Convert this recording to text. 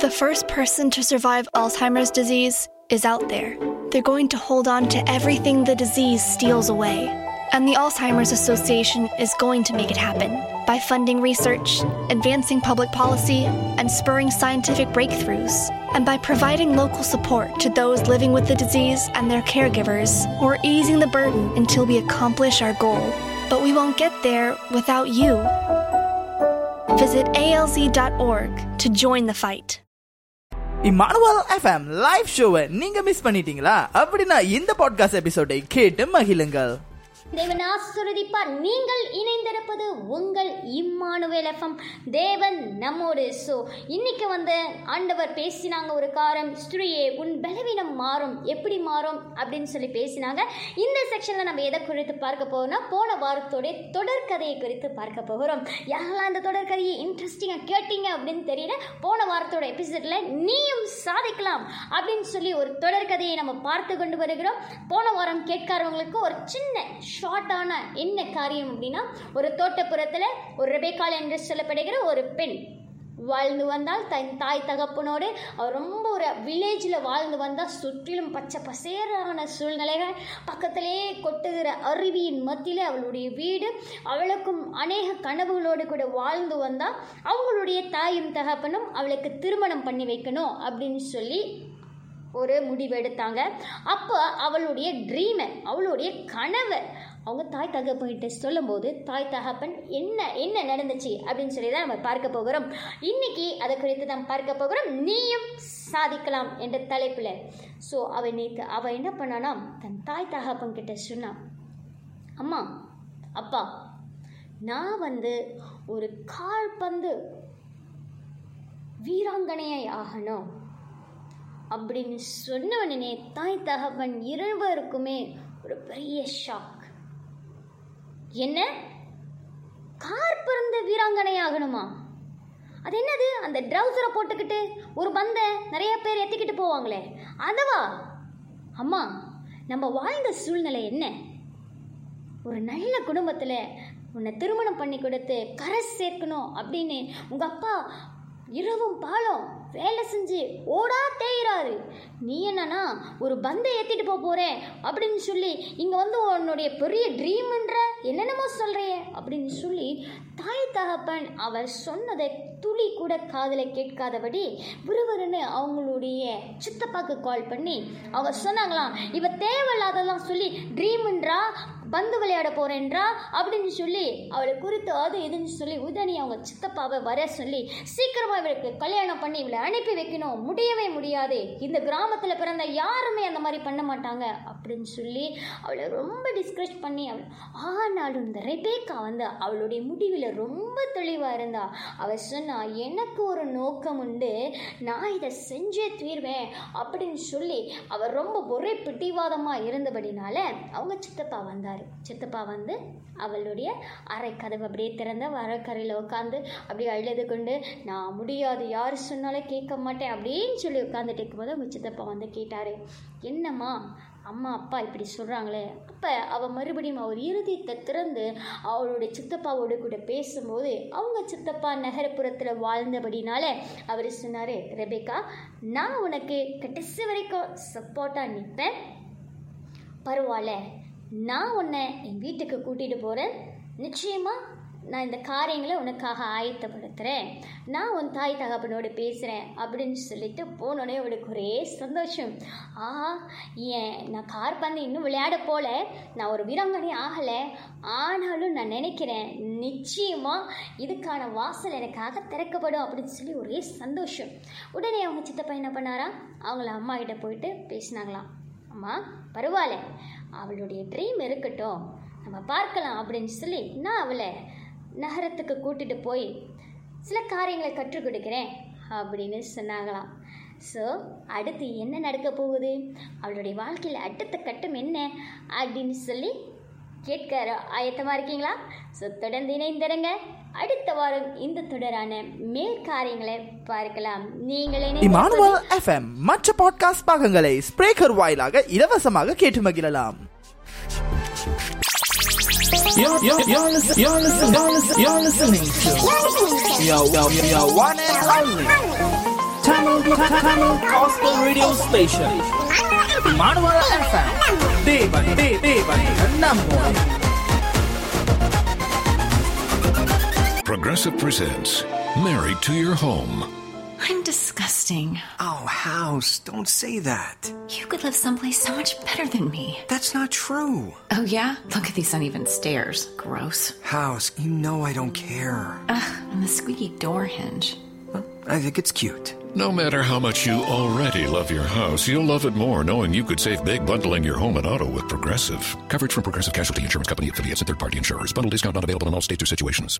The first person to survive Alzheimer's disease is out there. They're going to hold on to everything the disease steals away. And the Alzheimer's Association is going to make it happen by funding research, advancing public policy, and spurring scientific breakthroughs, and by providing local support to those living with the disease and their caregivers, or easing the burden until we accomplish our goal. But we won't get there without you. Visit alz.org to join the fight. Emmanuel FM live ஷோவை நீங்க miss பண்ணிட்டீங்களா? அப்படின்னா இந்த podcast எபிசோடை கேட்டு மகிழுங்கள். தேவன் ஆசிர்வதிப்பார். நீங்கள் இணைந்திருப்பது உங்கள் இம்மானுவேல் எஃப்எம். தேவன் நம்மோடு. ஸோ இன்னைக்கு வந்து ஆண்டவர் பேசினாங்க ஒரு காரம் ஸ்ரீயே உன் பலவீனம் மாறும். எப்படி மாறும்? அப்படின்னு சொல்லி பேசினாங்க. இந்த செக்ஷனில் நம்ம எதை குறித்து பார்க்க போகிறோம்னா போன வாரத்தோடைய தொடர்கதையை குறித்து பார்க்க போகிறோம் யாரெல்லாம் அந்த தொடர்கதையை இன்ட்ரெஸ்டிங்காக கேட்டீங்க அப்படின்னு தெரியல போன வாரத்தோட எபிசோடில் நீயும் சாதிக்கலாம் அப்படின்னு சொல்லி ஒரு தொடர்கதையை நம்ம பார்த்து கொண்டு வருகிறோம். போன வாரம் கேட்காதவங்களுக்கு ஒரு சின்ன ஷார்ட்டான என்ன காரியம் அப்படின்னா ஒரு தோட்டப்புறத்தில் ஒரு ரெபேக்கால் என்று சொல்லப்படுகிற ஒரு பெண் வாழ்ந்து வந்தால் தன் தாய் தகப்பனோடு அவர் ரொம்ப ஒரு வில்லேஜில் வாழ்ந்து வந்தால் சுற்றிலும் பச்சை பசேரான சூழ்நிலைகள் பக்கத்திலேயே கொட்டுகிற அருவியின் மத்தியில் அவளுடைய வீடு அவளுக்கும் அநேக கனவுகளோடு கூட வாழ்ந்து வந்தால் அவங்களுடைய தாயும் தகப்பனும் அவளுக்கு திருமணம் பண்ணி வைக்கணும் அப்படின்னு சொல்லி ஒரு முடிவு எடுத்தாங்க. அப்போ அவளுடைய ட்ரீமை அவளுடைய கனவை அவங்க தாய் தகப்பன்கிட்ட சொல்லும்போது தாய் தகப்பன் என்ன என்ன நடந்துச்சு? அப்படின்னு சொல்லி தான் நம்ம பார்க்க போகிறோம். இன்னைக்கு அதை குறித்து தான் பார்க்க போகிறோம். நீயும் சாதிக்கலாம் என்ற தலைப்பில். ஸோ அவன் நேற்று அவள் என்ன பண்ணானா தன் தாய் தகப்பன் கிட்ட சொன்னான் அம்மா அப்பா நான் வந்து ஒரு கால்பந்து வீராங்கனையை ஆகணும். அப்படின்னு சொன்ன உடனே தாய் தகப்பன் இருவருக்குமே ஒரு பெரிய ஷாக் என்ன? கார் பிறந்த வீராங்கனை ஆகணுமா? அது என்னது? அந்த ட்ரௌசரை போட்டுக்கிட்டு ஒரு பந்தை நிறைய பேர் எத்திக்கிட்டு போவாங்களே. அதுவா? அம்மா நம்ம வாழ்ந்த சூழ்நிலை என்ன? ஒரு நல்ல குடும்பத்தில் உன்னை திருமணம் பண்ணி கொடுத்து கரை சேர்க்கணும் அப்படின்னு உங்கள் அப்பா இரவும் பாலம் வேலை செஞ்சு ஓடா தேயிறாரு. நீ என்னன்னா ஒரு பந்தை ஏற்றிட்டு போக போகிறேன் அப்படின்னு சொல்லி இங்கே வந்து உன்னுடைய பெரிய ட்ரீம்ன்ற என்னென்னமோ சொல்கிறிய அப்படின்னு சொல்லி தாய் தகப்பன் அவர் சொன்னதை துளி கூட காதலை கேட்காதபடி விறுவிறுன்னு அவங்களுடைய சித்தப்பாக்கு கால் பண்ணி அவங்க சொன்னாங்களாம் இவ தேவையில்லாததெல்லாம் சொல்லி ட்ரீம்ன்றா பந்து விளையாட போறேன்றா? அப்படின்னு சொல்லி அவளை குறித்து அது இதுன்னு சொல்லி உதனி அவங்க சித்தப்பாவை வர சொல்லி சீக்கிரமா இவளுக்கு கல்யாணம் பண்ணி இவளை அனுப்பி வைக்கணும். முடியவே முடியாது. இந்த கிராமத்தில் பிறந்த யாருமே அந்த மாதிரி பண்ண மாட்டாங்க. அப்படின்னு சொல்லி அவளை ரொம்ப டிஸ்கஸ் பண்ணி அவள் ஆனாலும் இந்த ரெபேக்கா வந்து அவளுடைய முடிவில் ரொம்ப தெளிவாக இருந்தா. அவள் சொன்னா எனக்கு ஒரு நோக்கம் உண்டு. நான் இதை செஞ்சே தீர்வேன். அப்படின்னு சொல்லி அவள் ரொம்ப ஒரே பிடிவாதமாக இருந்தபடினால அவங்க சித்தப்பா வந்தார். சித்தப்பா வந்து அவளுடைய அரை கதவு அப்படியே திறந்த வரக்கரையில் உட்காந்து அப்படியே அழுது கொண்டு நான் முடியாது யார் சொன்னாலும் கேட்க மாட்டேன் அப்படின்னு சொல்லி உட்காந்துட்டு இருக்கும்போது அவங்க சித்தப்பா வந்து கேட்டார். என்னம்மா அம்மா அப்பா இப்படி சொல்கிறாங்களே அப்போ அவள் மறுபடியும் அவர் இறுதியத்தை திறந்து அவளுடைய சித்தப்பாவோடு கூட பேசும்போது அவங்க சித்தப்பா நகரப்புறத்தில் வாழ்ந்தபடினால அவர் சொன்னார் ரெபேக்கா நான் உனக்கு கடைசி வரைக்கும் சப்போர்ட்டாக நிற்பேன் பரவாயில்ல நான் உன்னை என் வீட்டுக்கு கூட்டிகிட்டு போகிறேன் நிச்சயமாக நான் இந்த காரியங்களை உனக்காக ஆயத்தப்படுத்துகிறேன் நான் உன் தாய் தகப்பனோடு பேசுகிறேன் அப்படின்னு சொல்லிட்டு போனோடனே அவளுக்கு ஒரே சந்தோஷம். ஆஹா ஏன் நான் கார் பந்து இன்னும் விளையாட போல. நான் ஒரு வீராங்கனே ஆகலை. ஆனாலும் நான் நினைக்கிறேன் நிச்சயமாக இதுக்கான வாசல் எனக்காக திறக்கப்படும் அப்படின்னு சொல்லி ஒரே சந்தோஷம். உடனே அவங்க சித்தப்பா என்ன பண்ணாரா? அவங்கள அம்மா கிட்ட போயிட்டு பேசினாங்களாம். அம்மா பரவாயில்ல. அவளுடைய ட்ரீம் இருக்கட்டும். நம்ம பார்க்கலாம் அப்படின்னு சொல்லி நான் அவளை நகரத்துக்கு கூட்டிகிட்டு போய் சில காரியங்களை கற்றுக் கொடுக்குறேன் அப்படின்னு சொன்னாங்களாம். ஸோ அடுத்து என்ன நடக்க போகுது? அவளுடைய வாழ்க்கையில் அடுத்த கட்டம் என்ன? அப்படின்னு சொல்லி கேட்க ஆயத்தமாக இருக்கீங்களா? ஸோ தொடர்ந்து இணைந்திருங்க அடுத்த வாரம் இந்த தொடரான மேல் காரியங்களை பார்க்கலாம். நீங்களே இமானுவல் எஃப்எம் மற்ற பாட்காஸ்ட் பாகங்களை ஸ்பிரேக்கர் வாயிலாக இலவசமாக கேட்டு மகிழலாம். You're, you're, you're, listen, you're, listen, you're, listen, you're listening to your, your, your one and only. Tamil gospel radio station. Progressive presents Married to Your Home. I'm disgusting. Oh, House, don't say that. You could live someplace so much better than me. That's not true. Oh, yeah? Look at these uneven stairs. Gross. House, you know I don't care. Ugh, and the squeaky door hinge. Well, I think it's cute. No matter how much you already love your house, you'll love it more knowing you could save big bundling your home and auto with Progressive. Coverage from Progressive Casualty Insurance Company affiliates and third party insurers. Bundle discount not available in all states or situations.